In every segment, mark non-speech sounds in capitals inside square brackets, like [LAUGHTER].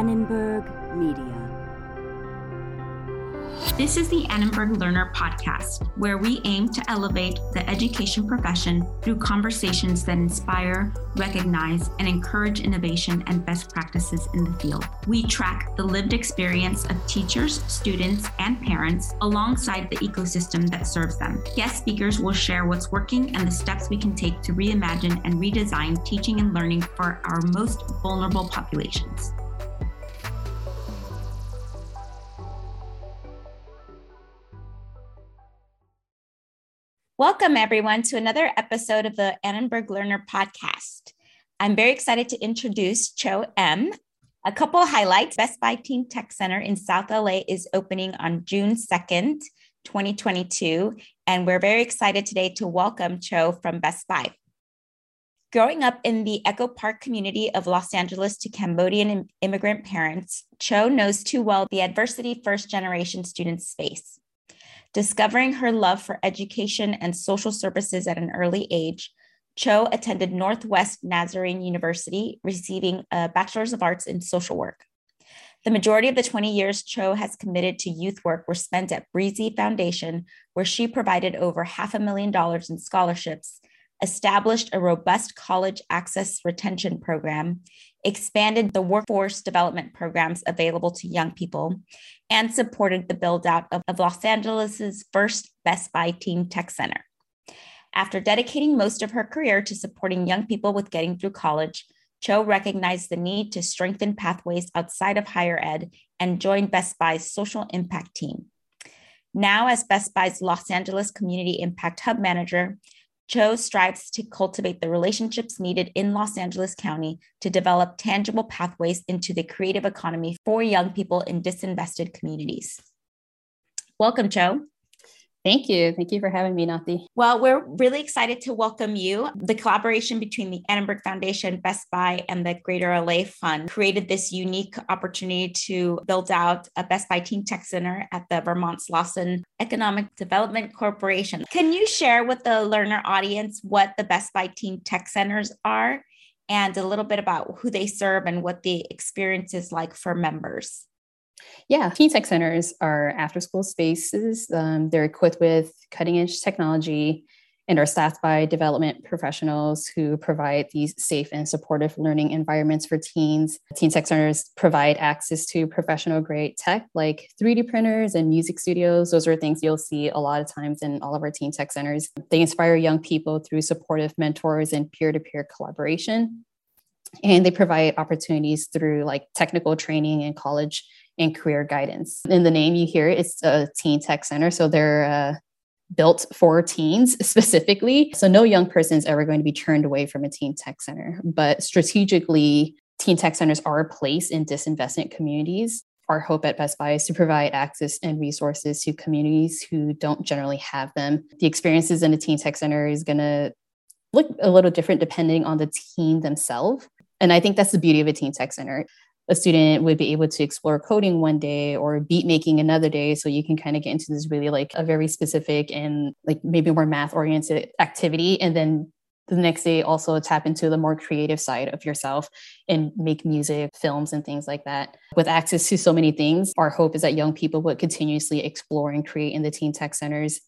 Annenberg Media. This is the Annenberg Learner Podcast, where we aim to elevate the education profession through conversations that inspire, recognize, and encourage innovation and best practices in the field. We track the lived experience of teachers, students, and parents alongside the ecosystem that serves them. Guest speakers will share what's working and the steps we can take to reimagine and redesign teaching and learning for our most vulnerable populations. Welcome, everyone, to another episode of the Annenberg Learner Podcast. I'm very excited to introduce Chheav Em. A couple highlights Best Buy Teen Tech Center in South LA is opening on June 2nd, 2022. And we're very excited today to welcome Chheav from Best Buy. Growing up in the Echo Park community of Los Angeles to Cambodian immigrant parents, Chheav knows too well the adversity first generation students face. Discovering her love for education and social services at an early age, Chheav attended Northwest Nazarene University, receiving a Bachelor's of Arts in Social Work. The majority of the 20 years Chheav has committed to youth work were spent at Bresee Foundation, where she provided over half a million dollars in scholarships, established a robust college access retention program, expanded the workforce development programs available to young people, and supported the build out of, of Los Angeles's first Best Buy Teen Tech Center. After dedicating most of her career to supporting young people with getting through college, Chheav recognized the need to strengthen pathways outside of higher ed and joined Best Buy's social impact team. Now, as Best Buy's Los Angeles Community Impact Hub Manager, Chheav strives to cultivate the relationships needed in Los Angeles County to develop tangible pathways into the creative economy for young people in disinvested communities. Welcome, Chheav. Thank you. Thank you for having me, Nati. Well, we're really excited to welcome you. The collaboration between the Annenberg Foundation, Best Buy, and the Greater LA Fund created this unique opportunity to build out a Best Buy Teen Tech Center at the Vermont Slauson Economic Development Corporation. Can you share with the learner audience what the Best Buy Teen Tech Centers are and a little bit about who they serve and what the experience is like for members? Yeah, teen tech centers are after school spaces. Um, they're equipped with cutting edge technology and are staffed by development professionals who provide these safe and supportive learning environments for teens. Teen tech centers provide access to professional grade tech like 3D printers and music studios. Those are things you'll see a lot of times in all of our teen tech centers. They inspire young people through supportive mentors and peer to peer collaboration. And they provide opportunities through like technical training and college and career guidance. In the name you hear, it's a teen tech center. So they're uh, built for teens [LAUGHS] specifically. So no young person is ever going to be turned away from a teen tech center. But strategically, teen tech centers are a place in disinvestment communities. Our hope at Best Buy is to provide access and resources to communities who don't generally have them. The experiences in a teen tech center is going to look a little different depending on the teen themselves. And I think that's the beauty of a teen tech center a student would be able to explore coding one day or beat making another day. So you can kind of get into this really like a very specific and like maybe more math oriented activity. And then the next day also tap into the more creative side of yourself and make music, films, and things like that. With access to so many things, our hope is that young people would continuously explore and create in the teen tech centers.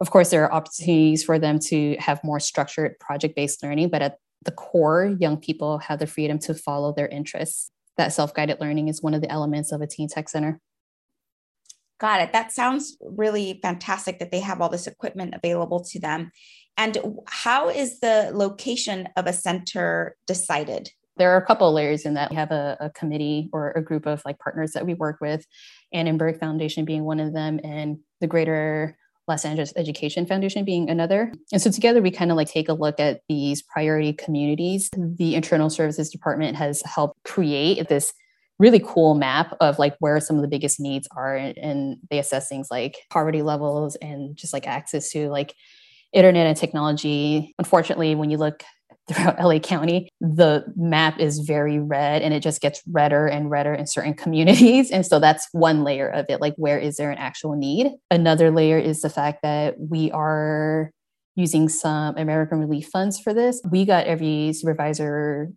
Of course, there are opportunities for them to have more structured project based learning, but at the core, young people have the freedom to follow their interests that self-guided learning is one of the elements of a teen tech center. Got it. That sounds really fantastic that they have all this equipment available to them. And how is the location of a center decided? There are a couple layers in that. We have a, a, committee or a group of like partners that we work with annenberg foundation being one of them and the greater Los Angeles Education Foundation being another. And so together we kind of like take a look at these priority communities. The Internal Services Department has helped create this really cool map of like where some of the biggest needs are and they assess things like poverty levels and just like access to like internet and technology. Unfortunately, when you look throughout [LAUGHS] LA County, the map is very red and it just gets redder and redder in certain [LAUGHS] communities. And so that's one layer of it. Like, where is there an actual need? Another layer is the fact that we are using some American Relief funds for this. We got every supervisor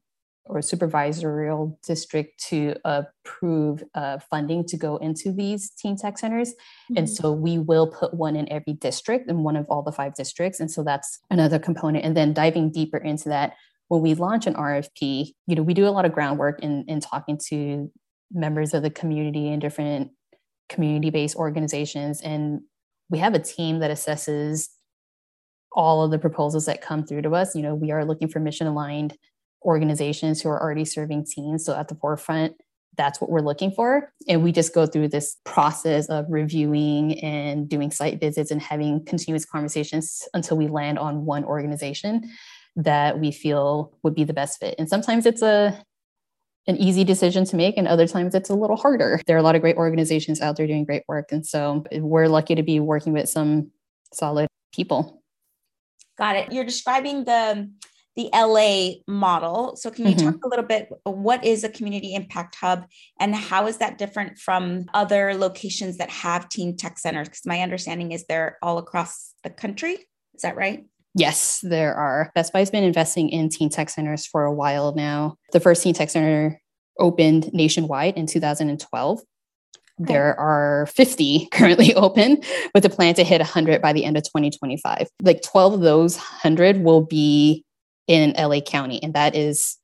or supervisorial district to approve uh, funding to go into these teen tech centers. Mm-hmm. And so we will put one in every district in one of all the five districts. And so that's another component. And then diving deeper into that, when we launch an RFP, you know, we do a lot of groundwork in, in talking to members of the community and different community-based organizations. And we have a team that assesses all of the proposals that come through to us. You know, we are looking for mission aligned organizations who are already serving teens. So at the forefront, that's what we're looking for. And we just go through this process of reviewing and doing site visits and having continuous conversations until we land on one organization that we feel would be the best fit. And sometimes it's a an easy decision to make and other times it's a little harder. There are a lot of great organizations out there doing great work and so we're lucky to be working with some solid people. Got it. You're describing the the LA model. So can you mm-hmm. talk a little bit what is a community impact hub and how is that different from other locations that have teen tech centers? Because my understanding is they're all across the country. Is that right? Yes, there are. Best Buy's been investing in teen tech centers for a while now. The first teen tech center opened nationwide in 2012. There are 50 [LAUGHS] currently open with a plan to hit 100 by the end of 2025. Like 12 of those 100 will be in LA County, and that is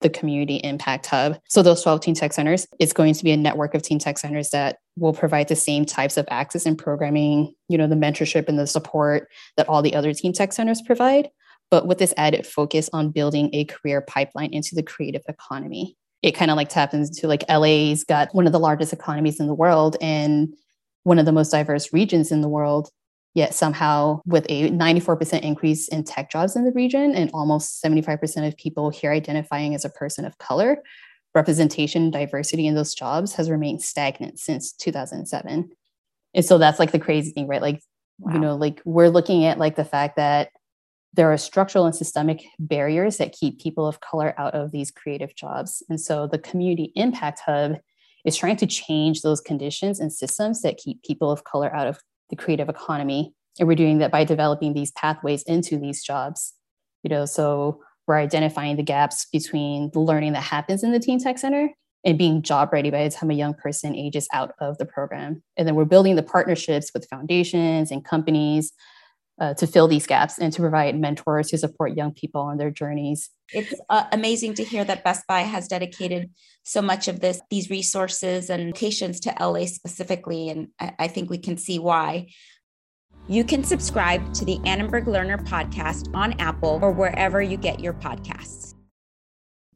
the community impact hub. So those 12 teen tech centers, it's going to be a network of teen tech centers that will provide the same types of access and programming, you know, the mentorship and the support that all the other teen tech centers provide, but with this added focus on building a career pipeline into the creative economy it kind of like taps into like LA's got one of the largest economies in the world and one of the most diverse regions in the world. Yet somehow, with a 94% increase in tech jobs in the region and almost 75% of people here identifying as a person of color, representation diversity in those jobs has remained stagnant since 2007. And so that's like the crazy thing, right? Like, wow. you know, like we're looking at like the fact that there are structural and systemic barriers that keep people of color out of these creative jobs. And so the Community Impact Hub is trying to change those conditions and systems that keep people of color out of the creative economy. And we're doing that by developing these pathways into these jobs. You know, so we're identifying the gaps between the learning that happens in the Teen Tech Center and being job ready by the time a young person ages out of the program. And then we're building the partnerships with foundations and companies uh, to fill these gaps and to provide mentors to support young people on their journeys. It's uh, amazing to hear that Best Buy has dedicated so much of this, these resources and locations to LA specifically, and I, I think we can see why. You can subscribe to the Annenberg Learner podcast on Apple or wherever you get your podcasts.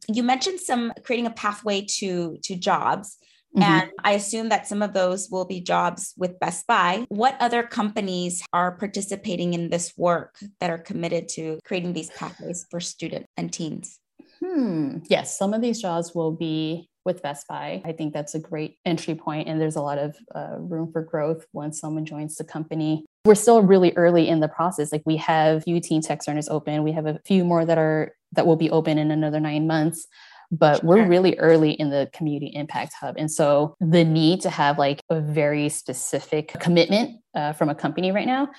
You mentioned some creating a pathway to to jobs. Mm-hmm. And I assume that some of those will be jobs with Best Buy. What other companies are participating in this work that are committed to creating these pathways for students and teens? Hmm. Yes, some of these jobs will be with Best Buy. I think that's a great entry point, and there's a lot of uh, room for growth once someone joins the company. We're still really early in the process. Like we have few teen tech centers open. We have a few more that are that will be open in another nine months but sure. we're really early in the community impact hub. And so the need to have like a very specific commitment uh, from a company right now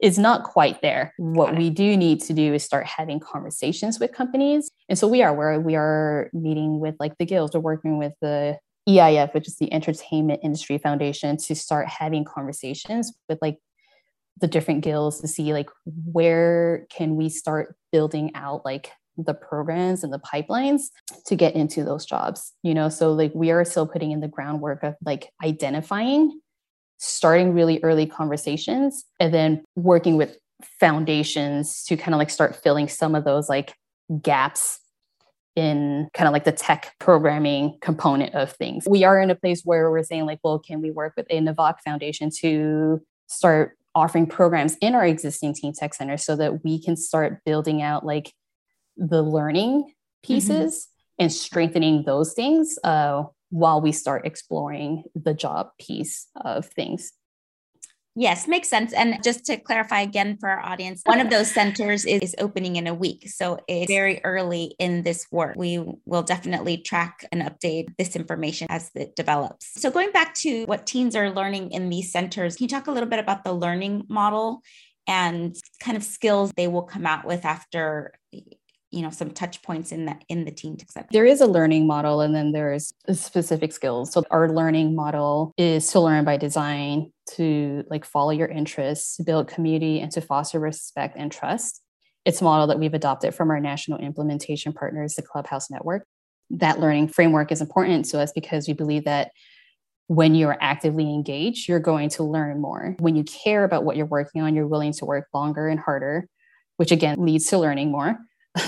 is not quite there. What we do need to do is start having conversations with companies. And so we are where we are meeting with like the guilds, we're working with the EIF, which is the Entertainment Industry Foundation, to start having conversations with like the different guilds to see like where can we start building out like the programs and the pipelines to get into those jobs you know so like we are still putting in the groundwork of like identifying starting really early conversations and then working with foundations to kind of like start filling some of those like gaps in kind of like the tech programming component of things. We are in a place where we're saying like, well, can we work with a Navak Foundation to start offering programs in our existing teen tech centers so that we can start building out like the learning mm-hmm. pieces mm-hmm. and strengthening those things uh, while we start exploring the job piece of things. Yes, makes sense. And just to clarify again for our audience, one of those centers is, is, opening in a week. So it's very early in this work. We will definitely track and update this information as it develops. So going back to what teens are learning in these centers, can you talk a little bit about the learning model and kind of skills they will come out with after you know some touch points in that in the teen tech center there is a learning model and then there's specific skills so our learning model is to learn by design to like follow your interests build community and to foster respect and trust it's a model that we've adopted from our national implementation partners the clubhouse network that learning framework is important to us because we believe that when you're actively engaged, you're going to learn more. When you care about what you're working on, you're willing to work longer and harder, which again leads to learning more.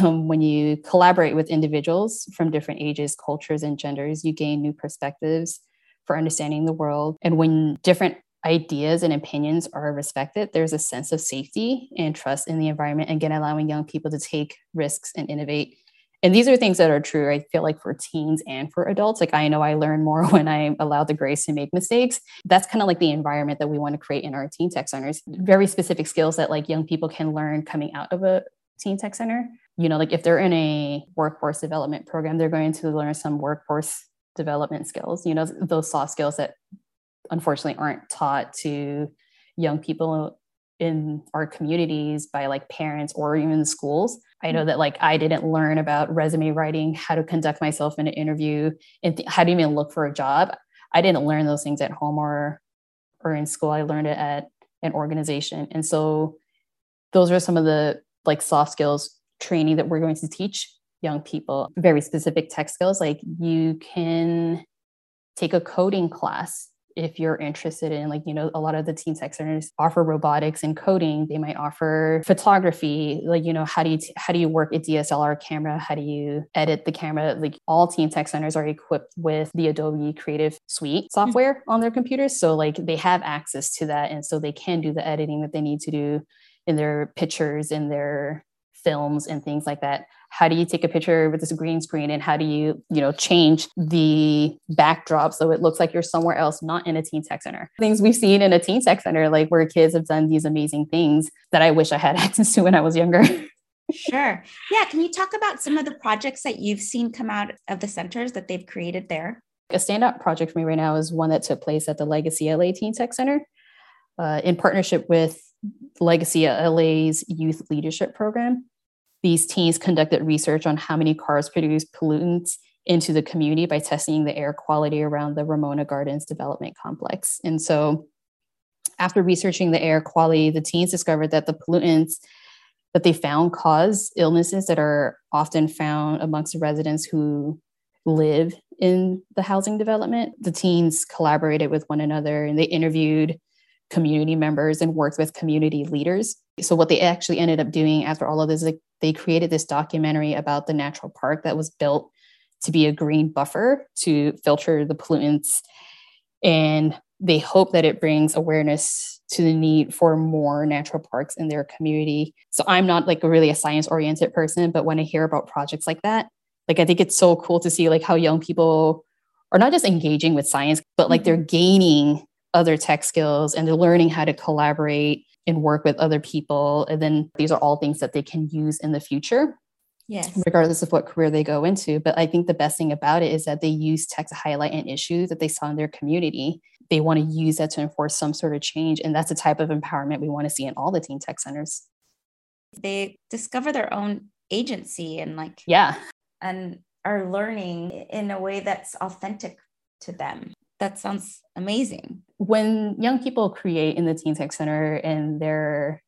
Um, [LAUGHS] when you collaborate with individuals from different ages, cultures, and genders, you gain new perspectives for understanding the world. And when different ideas and opinions are respected, there's a sense of safety and trust in the environment. Again, allowing young people to take risks and innovate and these are things that are true i feel like for teens and for adults like i know i learn more [LAUGHS] when i'm allowed the grace to make mistakes that's kind of like the environment that we want to create in our teen tech centers very specific skills that like young people can learn coming out of a teen tech center you know like if they're in a workforce development program they're going to learn some workforce development skills you know those soft skills that unfortunately aren't taught to young people in our communities by like parents or even schools. I know mm. that like I didn't learn about resume writing, how to conduct myself in an interview, and th- how to even look for a job. I didn't learn those things at home or or in school. I learned it at an organization. And so those are some of the like soft skills training that we're going to teach young people, very specific tech skills. Like you can take a coding class if you're interested in like you know a lot of the teen tech centers offer robotics and coding they might offer photography like you know how do you t- how do you work a dslr camera how do you edit the camera like all teen tech centers are equipped with the adobe creative suite mm-hmm. software mm-hmm. on their computers so like they have access to that and so they can do the editing that they need to do in their pictures in their films and things like that how do you take a picture with this green screen and how do you you know change the backdrop so it looks like you're somewhere else not in a teen tech center? Things we've seen in a teen tech center like where kids have done these amazing things that i wish i had [LAUGHS] access to when i was younger. Sure. Yeah can you talk about some of the projects that you've seen come out of the centers that they've created there? A standout project for me right now is one that took place at the legacy la teen tech center uh, in partnership with legacy la's youth leadership program these teams conducted research on how many cars produce pollutants into the community by testing the air quality around the Ramona Gardens development complex. And so, after researching the air quality, the teens discovered that the pollutants that they found cause illnesses that are often found amongst residents who live in the housing development. The teens collaborated with one another and they interviewed community members and worked with community leaders. So, what they actually ended up doing after all of this, like, they created this documentary about the natural park that was built to be a green buffer to filter the pollutants. And they hope that it brings awareness to the need for more natural parks in their community. So, I'm not like really a science oriented person, but when I hear about projects like that, like I think it's so cool to see like how young people are not just engaging with science, but like they're mm-hmm. gaining other tech skills and they're learning how to collaborate and work with other people. And then these are all things that they can use in the future. Yes. Regardless of what career they go into. But I think the best thing about it is that they use tech to highlight an issue that they saw in their community. They want to use that to enforce some sort of change. And that's the type of empowerment we want to see in all the teen tech centers. They discover their own agency and like, yeah. And are learning in a way that's authentic to them that sounds amazing. When young people create in the Teen Tech Center and they're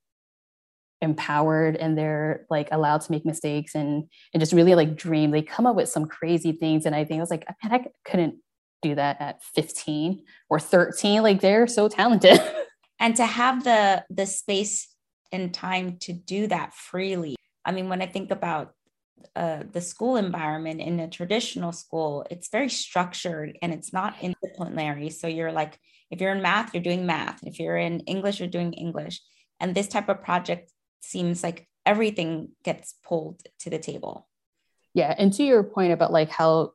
empowered and they're like allowed to make mistakes and and just really like dream, they come up with some crazy things. And I think I was like, oh, man, I couldn't do that at 15 or 13. Like they're so talented. [LAUGHS] and to have the the space and time to do that freely. I mean, when I think about uh, the school environment in a traditional school, it's very structured and it's not interdisciplinary. So you're like, if you're in math, you're doing math. If you're in English, you're doing English. And this type of project seems like everything gets pulled to the table. Yeah. And to your point about like how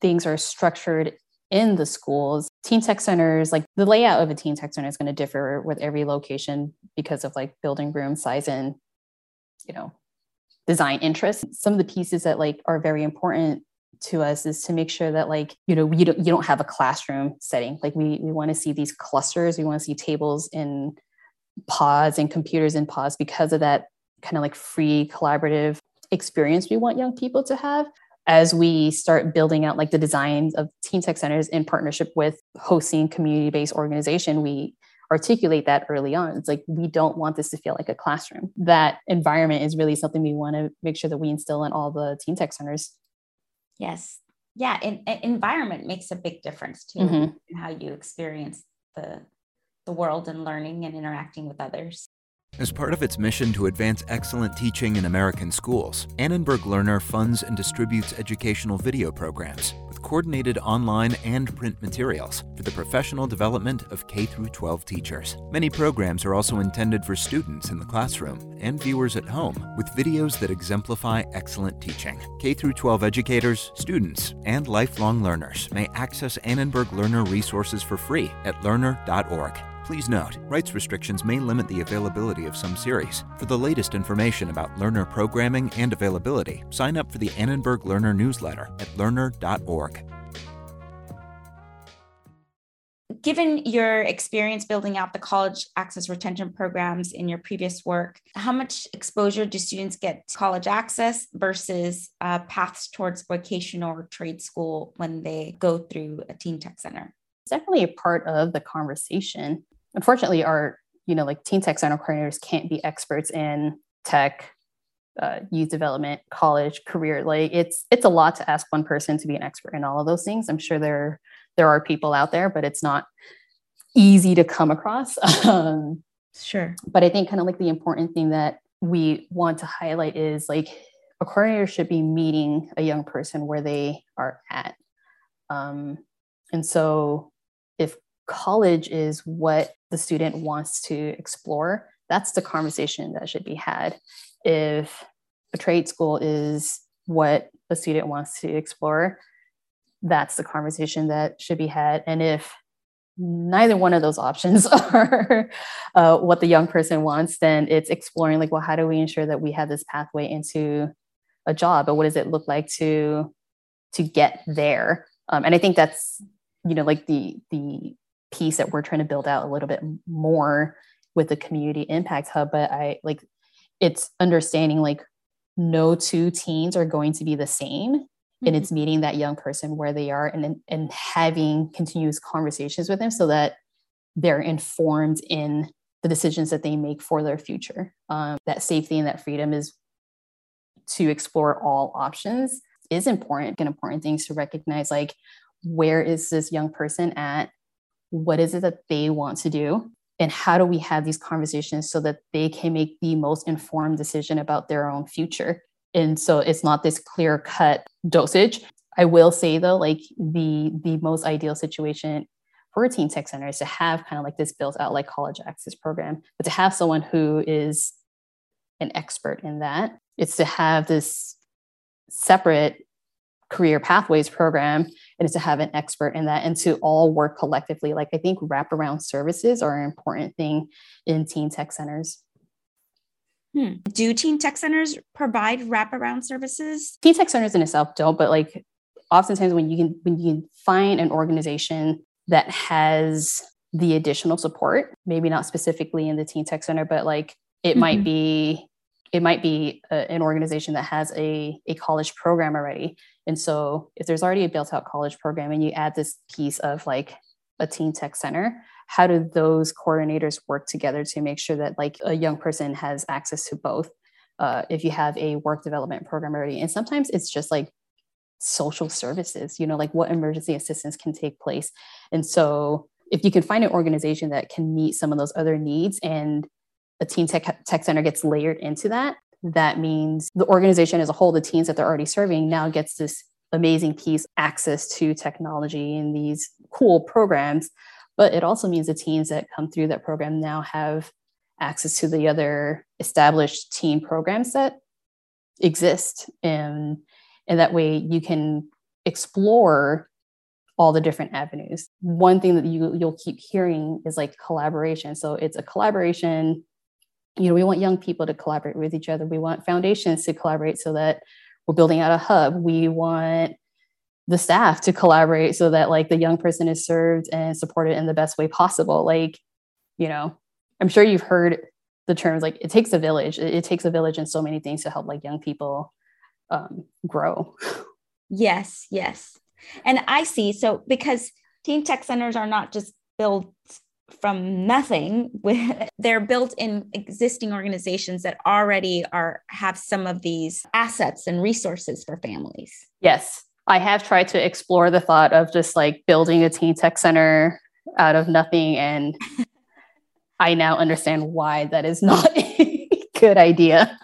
things are structured in the schools, teen tech centers, like the layout of a teen tech center is going to differ with every location because of like building room size and, you know, design interests. Some of the pieces that like are very important to us is to make sure that like you know you don't you don't have a classroom setting. Like we we want to see these clusters. We want to see tables in pods and computers in pods because of that kind of like free collaborative experience we want young people to have. As we start building out like the designs of teen tech centers in partnership with hosting community-based organization we articulate that early on. It's like we don't want this to feel like a classroom. That environment is really something we want to make sure that we instill in all the teen tech centers. Yes. Yeah and, and environment makes a big difference too mm-hmm. in how you experience the the world and learning and interacting with others as part of its mission to advance excellent teaching in American schools, Annenberg Learner funds and distributes educational video programs with coordinated online and print materials for the professional development of K 12 teachers. Many programs are also intended for students in the classroom and viewers at home with videos that exemplify excellent teaching. K 12 educators, students, and lifelong learners may access Annenberg Learner resources for free at learner.org. Please note, rights restrictions may limit the availability of some series. For the latest information about learner programming and availability, sign up for the Annenberg Learner newsletter at learner.org. Given your experience building out the college access retention programs in your previous work, how much exposure do students get to college access versus uh, paths towards vocational or trade school when they go through a teen tech center? It's definitely a part of the conversation unfortunately our you know like teen tech center coordinators can't be experts in tech uh, youth development college career. Like it's it's a lot to ask one person to be an expert in all of those things. I'm sure there there are people out there but it's not easy to come across. [LAUGHS] Um, sure. but i think kind of like the important thing that we want to highlight is like a coordinator should be meeting a young person where they are at. Um, and so if college is what the student wants to explore, that's the conversation that should be had. If a trade school is what a student wants to explore, that's the conversation that should be had. And if neither one of those options [LAUGHS] are uh, what the young person wants, then it's exploring like, well, how do we ensure that we have this pathway into a job? But what does it look like to to get there? Um, and I think that's you know like the the piece that we're trying to build out a little bit more with the community impact hub but i like it's understanding like no two teens are going to be the same. Mm-hmm. and it's meeting that young person where they are and and having continuous conversations with them so that they're informed in the decisions that they make for their future. Um, that safety and that freedom is to explore all options is important and important things to recognize like where is this young person at what is it that they want to do? And how do we have these conversations so that they can make the most informed decision about their own future? And so it's not this clear cut dosage. I will say though like the the most ideal situation for a teen tech center is to have kind of like this built out like college access program but to have someone who is an expert in that it's to have this separate career pathways program and to have an expert in that and to all work collectively like i think wraparound services are an important thing in teen tech centers hmm. do teen tech centers provide wraparound services teen tech centers in itself don't but like oftentimes when you can when you can find an organization that has the additional support maybe not specifically in the teen tech center but like it mm-hmm. might be it might be a, an organization that has a, a college program already and so if there's already a built out college program and you add this piece of like a teen tech center, how do those coordinators work together to make sure that like a young person has access to both? Uh, if you have a work development program already, and sometimes it's just like social services, you know, like what emergency assistance can take place. And so if you can find an organization that can meet some of those other needs and a teen tech, tech center gets layered into that, that means the organization as a whole, the teams that they're already serving, now gets this amazing piece access to technology and these cool programs. But it also means the teams that come through that program now have access to the other established team programs that exist. And, and that way you can explore all the different avenues. One thing that you you'll keep hearing is like collaboration. So it's a collaboration you know, we want young people to collaborate with each other. We want foundations to collaborate so that we're building out a hub. We want the staff to collaborate so that like the young person is served and supported in the best way possible. Like, you know, I'm sure you've heard the terms like it takes a village. It, it takes a village and so many things to help like young people um, grow. Yes, yes. And I see. So because teen tech centers are not just built from nothing with [LAUGHS] they're built in existing organizations that already are have some of these assets and resources for families. Yes. I have tried to explore the thought of just like building a teen tech center out of nothing and [LAUGHS] i now understand why that is not [LAUGHS] a good idea.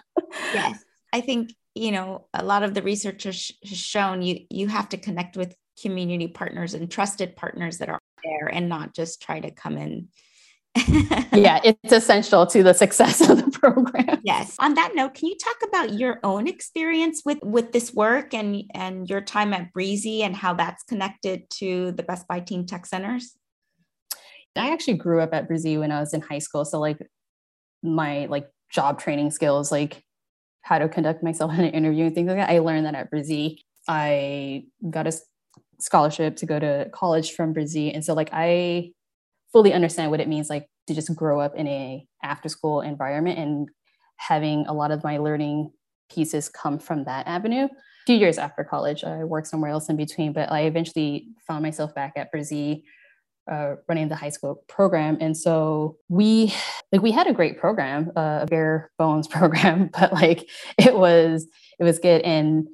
Yes. I think you know a lot of the research has shown you you have to connect with community partners and trusted partners that are there and not just try to come in yeah, [LAUGHS] it's essential to the success of the program. Yes. On that note, can you talk about your own experience with with this work and and your time at Bresee and how that's connected to the Best Buy Teen Tech Centers? I actually grew up at Bresee when I was in high school, so like my like job training skills, like how to conduct myself [LAUGHS] in an interview and things like that, I learned that at Bresee. I got a scholarship to go to college from Bresee, and so like I fully understand what it means like to just grow up in a after school environment and having a lot of my learning pieces come from that avenue. A few years after college, I worked somewhere else in between, but I eventually found myself back at Bresee uh, running the high school program. And so we like we had a great program, uh, a bare bones [LAUGHS] program, but like it was it was good. And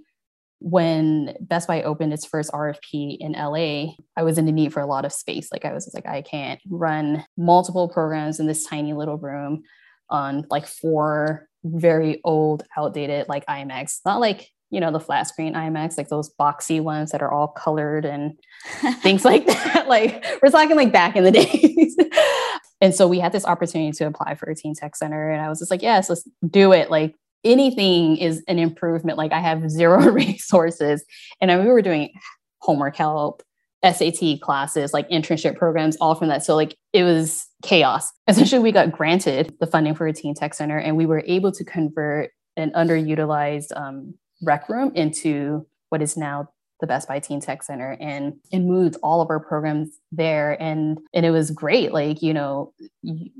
when Best Buy opened its first RFP in LA, I was in the need for a lot of space. Like I was like, I can't run multiple programs in this tiny little room on like four very old, outdated like iMacs. Not like, you know, the flat screen iMacs, like those boxy ones that are all colored and [LAUGHS] things like that. [LAUGHS] Like we're talking like back in the [LAUGHS] days. and so we had this opportunity to apply for a teen tech center. And I was just like, yes, let's do it. Like anything is an improvement. Like I have zero [LAUGHS] resources. And we were doing homework help, SAT classes, like internship programs, all from that. So like it was chaos. [LAUGHS] Essentially, we got granted the funding for a teen tech center, and we were able to convert an underutilized um, rec room into what is now the Best Buy Teen Tech Center and and moved all of our programs there. And and it was great like you know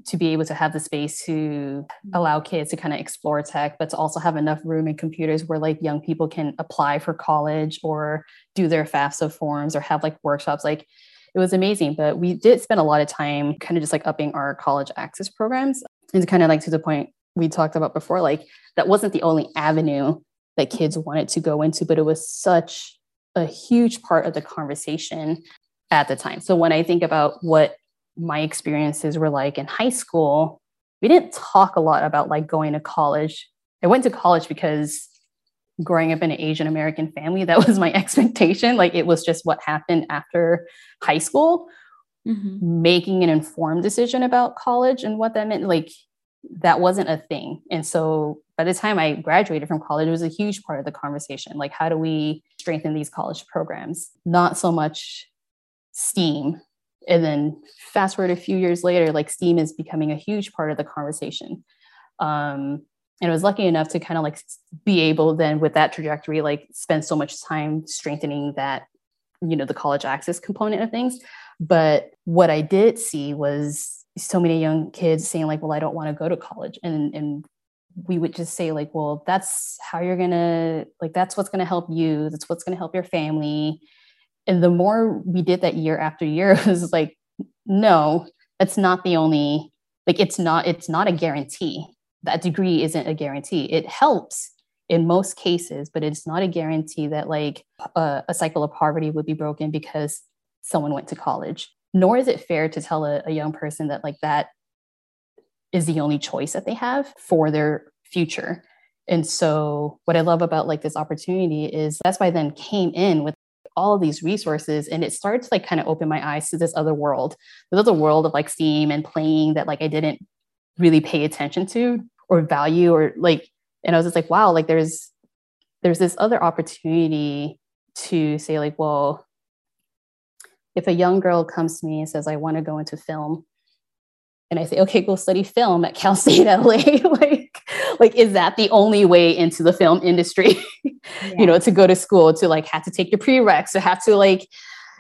to be able to have the space to allow kids to kind of explore tech but to also have enough room and computers where like young people can apply for college or do their FAFSA forms or have like workshops. Like it was amazing but we did spend a lot of time kind of just like upping our college access programs. And kind of like to the point we talked about before like that wasn't the only avenue that kids wanted to go into but it was such a huge part of the conversation at the time. So when I think about what my experiences were like in high school, we didn't talk a lot about like going to college. I went to college because growing up in an Asian American family, that [LAUGHS] was my expectation. Like it was just what happened after high school. Mm-hmm. Making an informed decision about college and what that meant, like that wasn't a thing. And so by the time I graduated from college, it was a huge part of the conversation. Like, how do we strengthen these college programs? Not so much STEAM. And then fast forward a few years later, like STEAM is becoming a huge part of the conversation. Um, and I was lucky enough to kind of like be able then with that trajectory, like spend so much time strengthening that, you know, the college access component of things. But what I did see was so many young kids saying like well i don't want to go to college and and we would just say like well that's how you're gonna like that's what's gonna help you that's what's gonna help your family. And the more we did that year after year [LAUGHS] it was like no that's not the only like it's not it's not a guarantee. That degree isn't a guarantee. It helps in most cases but it's not a guarantee that like a, a cycle of poverty would be broken because someone went to college. Nor is it fair to tell a, a young person that like that is the only choice that they have for their future. And so what i love about like this opportunity is that's why I then came in with all these resources and it started to like kind of open my eyes to this other world this other world of like steam and playing that like i didn't really pay attention to or value or like and i was just like wow like there's there's this other opportunity to say like well if a young girl comes to me and says, I want to go into film, and I say, okay, go study film at Cal [LAUGHS] State LA, [LAUGHS] like, like, is that the only way into the film industry? Yeah. [LAUGHS] you know, to go to school, to like have to take your prereqs, to have to like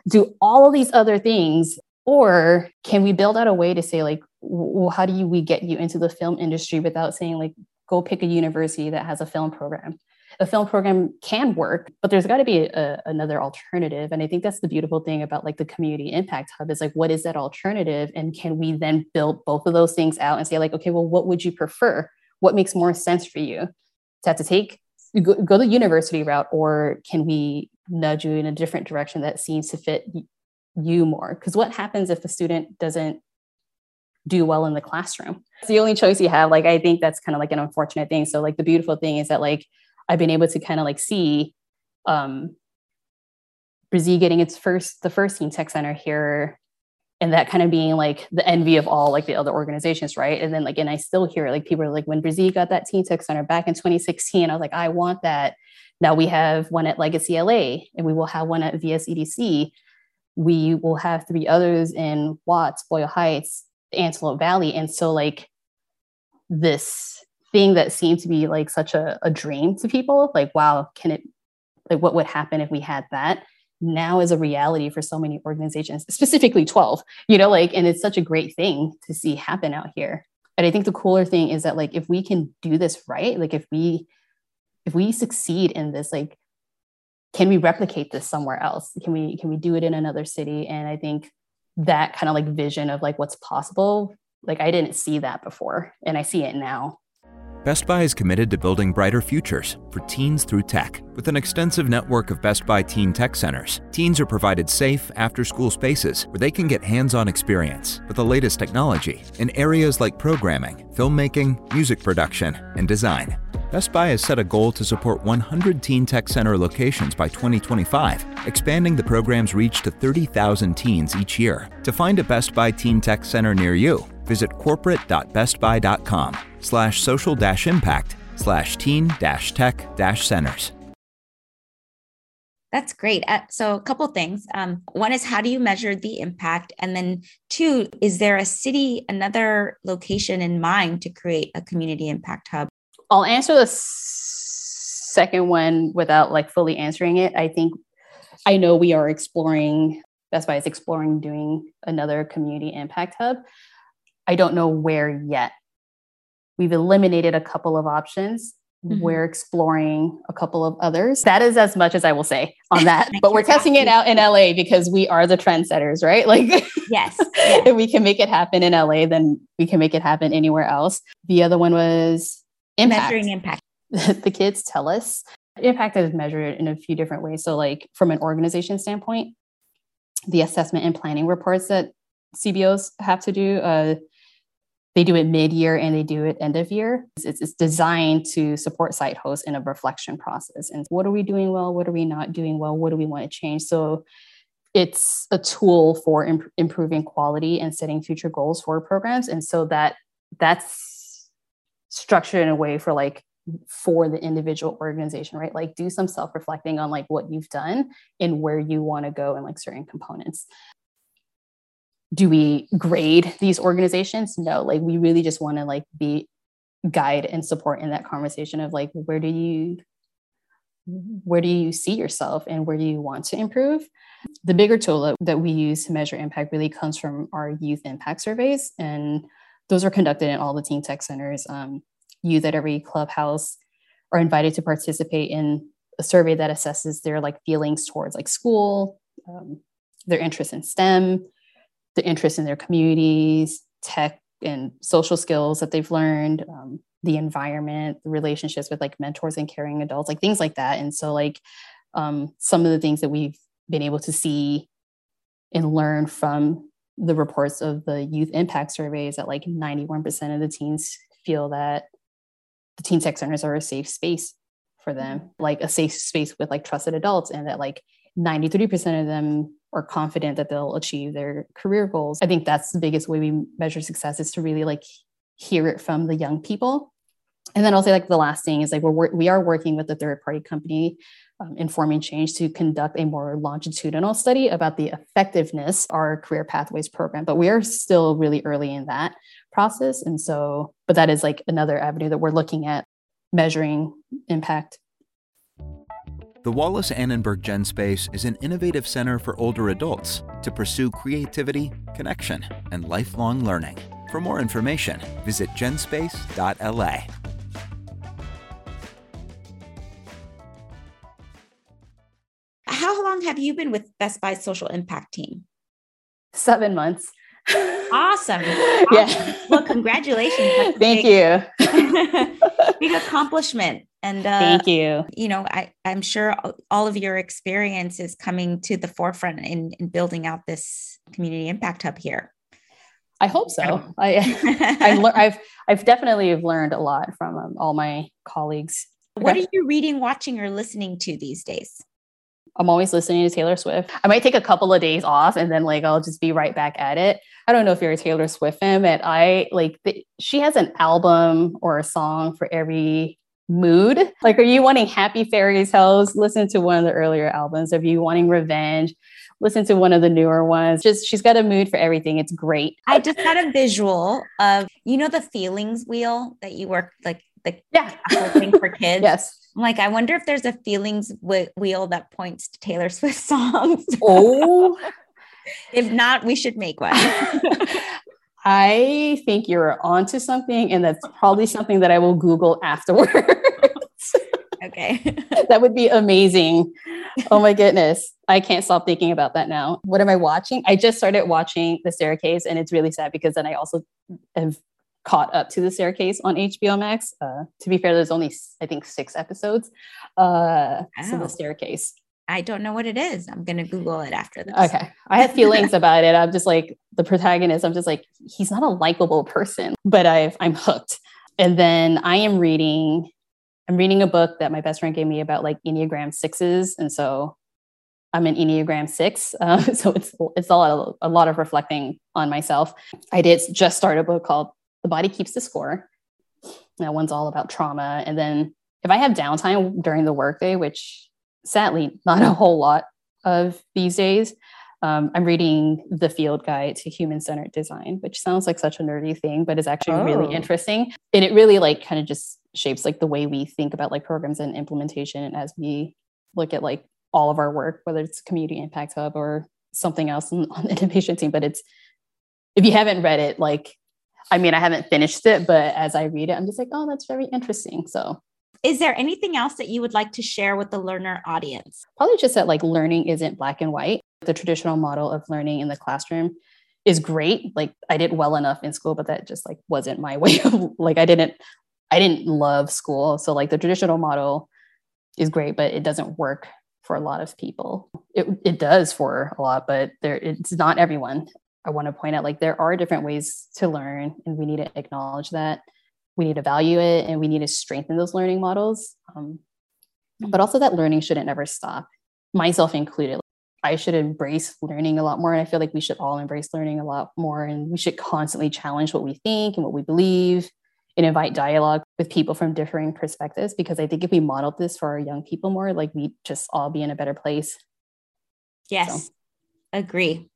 do all of these other things? Or can we build out a way to say, like, well, how do you, we get you into the film industry without saying, like, go pick a university that has a film program? A film program can work, but there's got to be a, another alternative. And I think that's the beautiful thing about like the community impact hub is like, what is that alternative? And can we then build both of those things out and say, like, okay, well, what would you prefer? What makes more sense for you to have to take, go, go the university route, or can we nudge you in a different direction that seems to fit you more? Because what happens if a student doesn't do well in the classroom? It's the only choice you have. Like, I think that's kind of like an unfortunate thing. So, like, the beautiful thing is that, like, I've been able to kind of like see um, Bresee getting its first, the first teen tech center here and that kind of being like the envy of all like the other organizations, right? And then like, and I still hear like people are like, when Bresee got that teen tech center back in 2016, I was like, I want that. Now we have one at Legacy LA and we will have one at VSEDC. We will have three others in Watts, Boyle Heights, Antelope Valley. And so like this thing that seemed to be like such a, a dream to people like wow can it like what would happen if we had that now is a reality for so many organizations specifically 12 you know like and it's such a great thing to see happen out here. And i think the cooler thing is that like if we can do this right like if we if we succeed in this like can we replicate this somewhere else? Can we can we do it in another city? And i think that kind of like vision of like what's possible like i didn't see that before and i see it now Best Buy is committed to building brighter futures for teens through tech. With an extensive network of Best Buy Teen Tech Centers, teens are provided safe, after school spaces where they can get hands on experience with the latest technology in areas like programming, filmmaking, music production, and design. Best Buy has set a goal to support 100 Teen Tech Center locations by 2025, expanding the program's reach to 30,000 teens each year. To find a Best Buy Teen Tech Center near you, visit corporate.bestbuy.com slash social dash impact slash teen dash tech dash centers. That's great. Uh, so, a couple things. Um, one is how do you measure the impact? And then, two, is there a city, another location in mind to create a community impact hub? I'll answer the second one without like fully answering it. I think I know we are exploring, Best Buy is exploring doing another community impact hub. I don't know where yet. We've eliminated a couple of options. Mm-hmm. We're exploring a couple of others. That is as much as I will say on that. [LAUGHS] but we're testing it out in LA because we are the trendsetters, right? Like, yes, [LAUGHS] yes. if we can make it happen in LA, then we can make it happen anywhere else. The other one was impact. Measuring impact. [LAUGHS] the kids tell us impact is measured in a few different ways. So, like from an organization standpoint, the assessment and planning reports that CBOs have to do. Uh, they do it mid-year and they do it end of year. It's, it's, designed to support site hosts in a reflection process. And what are we doing well? What are we not doing well? What do we want to change? So it's a tool for imp- improving quality and setting future goals for programs. And so that that's structured in a way for like for the individual organization, right? Like do some self-reflecting on like what you've done and where you want to go in like certain components do we grade these organizations? No like we really just want to like be guide and support in that conversation of like where do you where do you see yourself and where do you want to improve? The bigger tool that we use to measure impact really comes from our youth impact surveys and those are conducted in all the teen tech centers. Um, youth at every clubhouse are invited to participate in a survey that assesses their like feelings towards like school um, their interest in stem the interest in their communities, tech and social skills that they've learned, um, the environment, the relationships with like mentors and caring adults, like things like that. And so, like, um, some of the things that we've been able to see and learn from the reports of the youth impact surveys that like 91% of the teens feel that the teen tech centers are a safe space for them, like a safe space with like trusted adults, and that like 93% of them are confident that they'll achieve their career goals. I think that's the biggest way we measure success is to really like hear it from the young people. And then I'll say like the last thing is like we're we are working with a third party company, um, Informing Change, to conduct a more longitudinal study about the effectiveness of our career pathways program. But we are still really early in that process, and so but that is like another avenue that we're looking at measuring impact the Wallace Annenberg Gen Space is an innovative center for older adults to pursue creativity, connection, and lifelong learning. For more information, visit genspace.la. how long have you been with Best Buy Social Impact Team? Seven months. Awesome. [LAUGHS] Yeah. Well, congratulations. Thank big, you. [LAUGHS] big accomplishment. And uh, Thank you. You know, I, I'm sure all of your experience is coming to the forefront in, in building out this community impact hub here. I hope so. I, [LAUGHS] I've, le- I've, I've definitely learned a lot from um, all my colleagues. What are you reading, watching, or listening to these days? I'm always listening to Taylor Swift. I might take a couple of days off and then like I'll just be right back at it. I don't know if you're a Taylor Swift fan, but I like the, she has an album or a song for every mood. Like, are you wanting happy fairy tales? Listen to one of the earlier albums. Are you wanting revenge? Listen to one of the newer ones. Just she's got a mood for everything. It's great. I just had a visual of you know the feelings wheel that you work like the yeah thing for [LAUGHS] kids. yes. I'm like, I wonder if there's a feelings wheel that points to Taylor Swift [LAUGHS] songs. Oh, if not, we should make one. [LAUGHS] I think you're onto something, and that's probably something that I will Google afterwards. [LAUGHS] okay. [LAUGHS] that would be amazing. Oh my goodness. I can't stop thinking about that now. What am I watching? I just started watching The Staircase, and it's really sad because then I also have caught up to The Staircase on HBO Max. Uh, to be fair, there's only, I think, six episodes. Uh, wow. So The Staircase. I don't know what it is. I'm going to Google it after this. Okay. I have feelings [LAUGHS] about it. I'm just like the protagonist. I'm just like, he's not a likable person, but I've, I'm hooked. And then I am reading, I'm reading a book that my best friend gave me about like Enneagram sixes. And so I'm an Enneagram six. [LAUGHS] Um, so it's, it's a lot, of, a lot of reflecting on myself. I did just start a book called The Body Keeps the Score. That one's all about trauma. And then if I have downtime during the workday, which sadly not a whole lot of these days. Um, I'm reading the field guide to human centered design, which sounds like such a nerdy thing, but is actually oh. really interesting. And it really like kind of just shapes like the way we think about like programs and implementation. And as we look at like all of our work, whether it's community impact hub or something else on, on the innovation team, but it's if you haven't read it, like I mean, I haven't finished it, but as I read it, I'm just like, oh, that's very interesting. So is there anything else that you would like to share with the learner audience? Probably just that like learning isn't black and white. The traditional model of learning in the classroom is great. Like I did well enough in school, but that just like wasn't my [LAUGHS] way of like I didn't I didn't love school. So like the traditional model is great, but it doesn't work for a lot of people. It it does for a lot, but there it's not everyone. I want to point out like there are different ways to learn and we need to acknowledge that we need to value it and we need to strengthen those learning models. Um, but also that learning shouldn't ever stop, myself included. I should embrace learning a lot more. And I feel like we should all embrace learning a lot more. And we should constantly challenge what we think and what we believe and invite dialogue with people from differing perspectives. Because I think if we modeled this for our young people more, like we just all be in a better place. Yes, so. agree.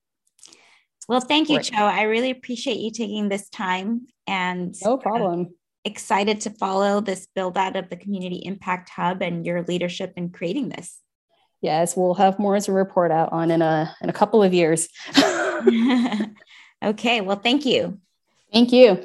Well, thank you, Chheav. I really appreciate you taking this time and no problem excited to follow this build out of the Community Impact Hub and your leadership in creating this. Yes, we'll have more as a report out on in a in a couple of years. [LAUGHS] [LAUGHS] okay, well, thank you. Thank you.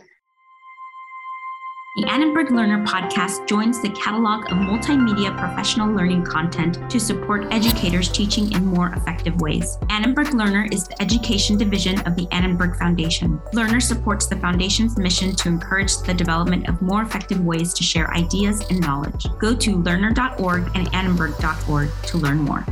The Annenberg Learner podcast joins the catalog of multimedia professional learning content to support educators teaching in more effective ways. Annenberg Learner is the education division of the Annenberg Foundation. Learner supports the foundation's mission to encourage the development of more effective ways to share ideas and knowledge. Go to learner.org and annenberg.org to learn more.